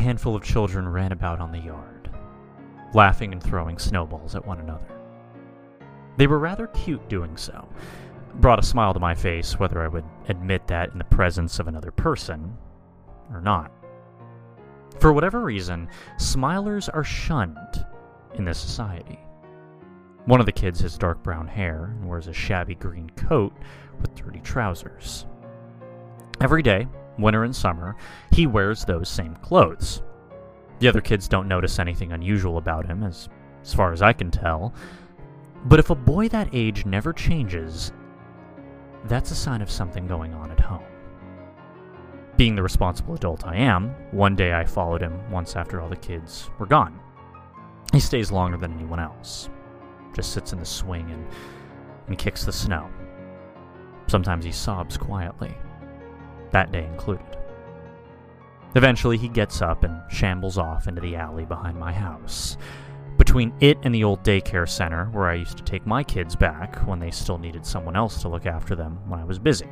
handful of children ran about on the yard, laughing and throwing snowballs at one another. They were rather cute doing so, brought a smile to my face whether I would admit that in the presence of another person or not. For whatever reason, smilers are shunned in this society. One of the kids has dark brown hair and wears a shabby green coat with dirty trousers. Every day, winter and summer, he wears those same clothes. The other kids don't notice anything unusual about him, as, as far as I can tell. But if a boy that age never changes, that's a sign of something going on at home. Being the responsible adult I am, one day I followed him once after all the kids were gone. He stays longer than anyone else, just sits in the swing and, and kicks the snow. Sometimes he sobs quietly that day included. Eventually, he gets up and shambles off into the alley behind my house. Between it and the old daycare center, where I used to take my kids back when they still needed someone else to look after them when I was busy.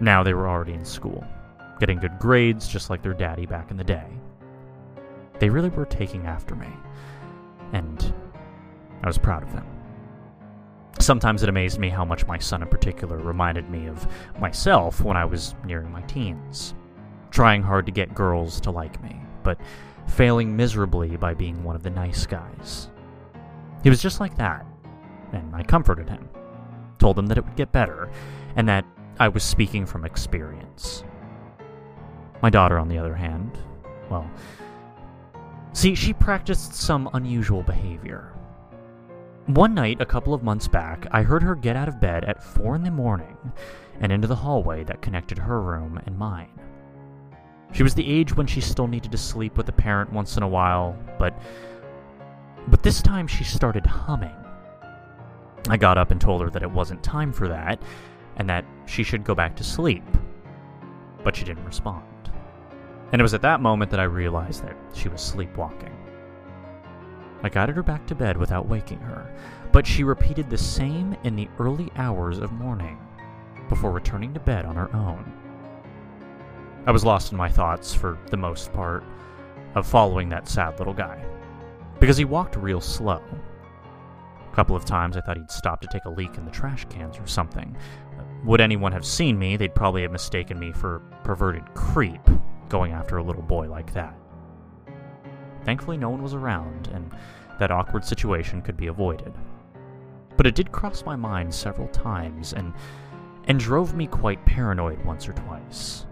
Now they were already in school, getting good grades just like their daddy back in the day. They really were taking after me, and I was proud of them. Sometimes it amazed me how much my son in particular reminded me of myself when I was nearing my teens. Trying hard to get girls to like me, but failing miserably by being one of the nice guys. He was just like that, and I comforted him. Told him that it would get better, and that I was speaking from experience. My daughter, on the other hand, well, see, she practiced some unusual behavior. One night, a couple of months back, I heard her get out of bed at 4 in the morning and into the hallway that connected her room and mine. She was the age when she still needed to sleep with a parent once in a while, but but this time she started humming. I got up and told her that it wasn't time for that and that she should go back to sleep. But she didn't respond. And it was at that moment that I realized that she was sleepwalking. I guided her back to bed without waking her, but she repeated the same in the early hours of morning, before returning to bed on her own. I was lost in my thoughts for the most part of following that sad little guy, because he walked real slow. A couple of times I thought he'd stop to take a leak in the trash cans or something. Would anyone have seen me, they'd probably have mistaken me for a perverted creep going after a little boy like that. Thankfully, no one was around, and that awkward situation could be avoided. But it did cross my mind several times, and, and drove me quite paranoid once or twice.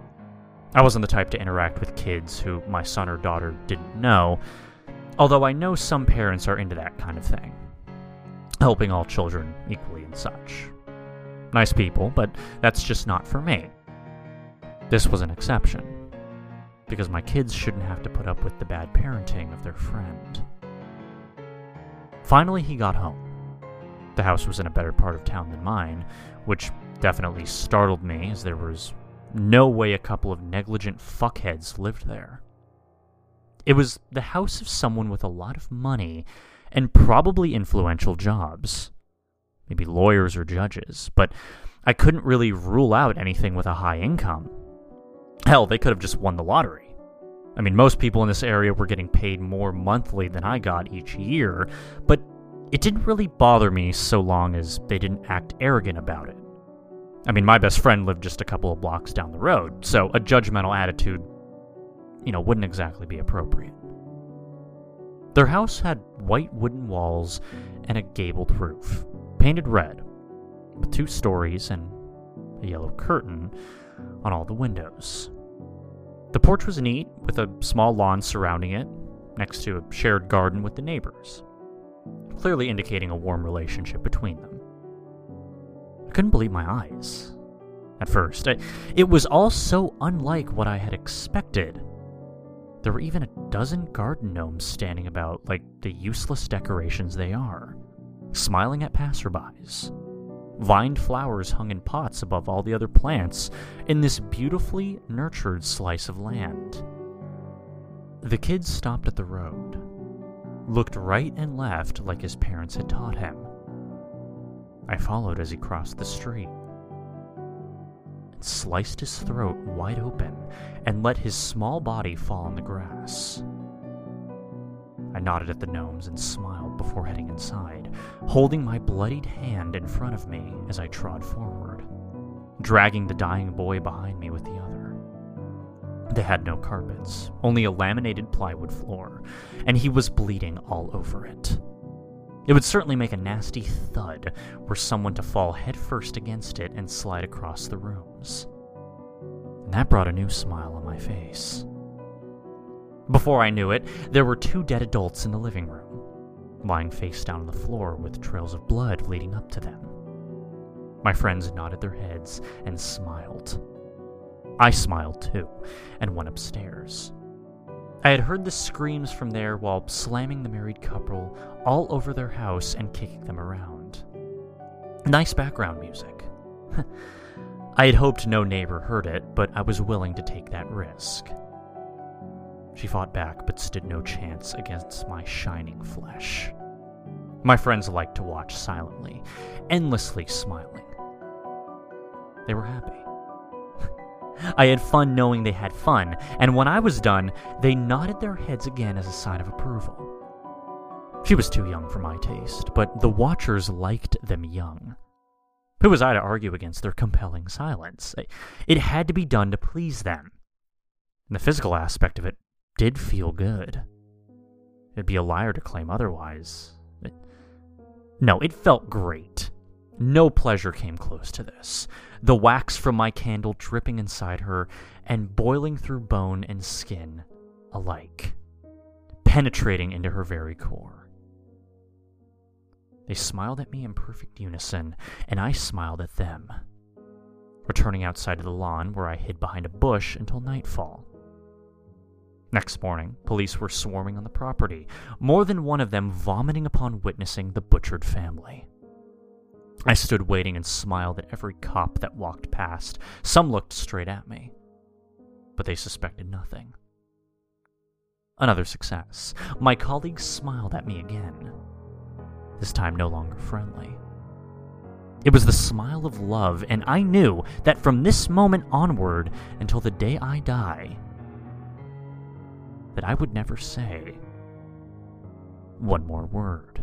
I wasn't the type to interact with kids who my son or daughter didn't know, although I know some parents are into that kind of thing, helping all children equally and such. Nice people, but that's just not for me. This was an exception because my kids shouldn't have to put up with the bad parenting of their friend. Finally, he got home. The house was in a better part of town than mine, which definitely startled me as there was no way a couple of negligent fuckheads lived there. It was the house of someone with a lot of money and probably influential jobs. Maybe lawyers or judges, but I couldn't really rule out anything with a high income. Hell, they could have just won the lottery. I mean, most people in this area were getting paid more monthly than I got each year, but it didn't really bother me so long as they didn't act arrogant about it. I mean, my best friend lived just a couple of blocks down the road, so a judgmental attitude, you know, wouldn't exactly be appropriate. Their house had white wooden walls and a gabled roof, painted red, with two stories and a yellow curtain on all the windows. The porch was neat, with a small lawn surrounding it, next to a shared garden with the neighbors, clearly indicating a warm relationship between them. I couldn't believe my eyes. At first, it was all so unlike what I had expected. There were even a dozen garden gnomes standing about like the useless decorations they are, smiling at passerbys. Vined flowers hung in pots above all the other plants in this beautifully nurtured slice of land. The kid stopped at the road, looked right and left like his parents had taught him. I followed as he crossed the street. sliced his throat wide open and let his small body fall on the grass. I nodded at the gnomes and smiled before heading inside, holding my bloodied hand in front of me as I trod forward, dragging the dying boy behind me with the other. They had no carpets, only a laminated plywood floor, and he was bleeding all over it. It would certainly make a nasty thud were someone to fall headfirst against it and slide across the rooms. And that brought a new smile on my face. Before I knew it, there were two dead adults in the living room, lying face down on the floor with trails of blood leading up to them. My friends nodded their heads and smiled. I smiled too, and went upstairs. I had heard the screams from there while slamming the married couple all over their house and kicking them around. Nice background music. I had hoped no neighbor heard it, but I was willing to take that risk. She fought back, but stood no chance against my shining flesh. My friends liked to watch silently, endlessly smiling. They were happy. I had fun knowing they had fun, and when I was done, they nodded their heads again as a sign of approval. She was too young for my taste, but the watchers liked them young. Who was I to argue against their compelling silence? It had to be done to please them. And the physical aspect of it did feel good. It'd be a liar to claim otherwise. It... No, it felt great. No pleasure came close to this. The wax from my candle dripping inside her and boiling through bone and skin alike, penetrating into her very core. They smiled at me in perfect unison, and I smiled at them, returning outside to the lawn where I hid behind a bush until nightfall. Next morning, police were swarming on the property, more than one of them vomiting upon witnessing the butchered family. I stood waiting and smiled at every cop that walked past. Some looked straight at me, but they suspected nothing. Another success. My colleagues smiled at me again, this time no longer friendly. It was the smile of love, and I knew that from this moment onward until the day I die, that I would never say one more word.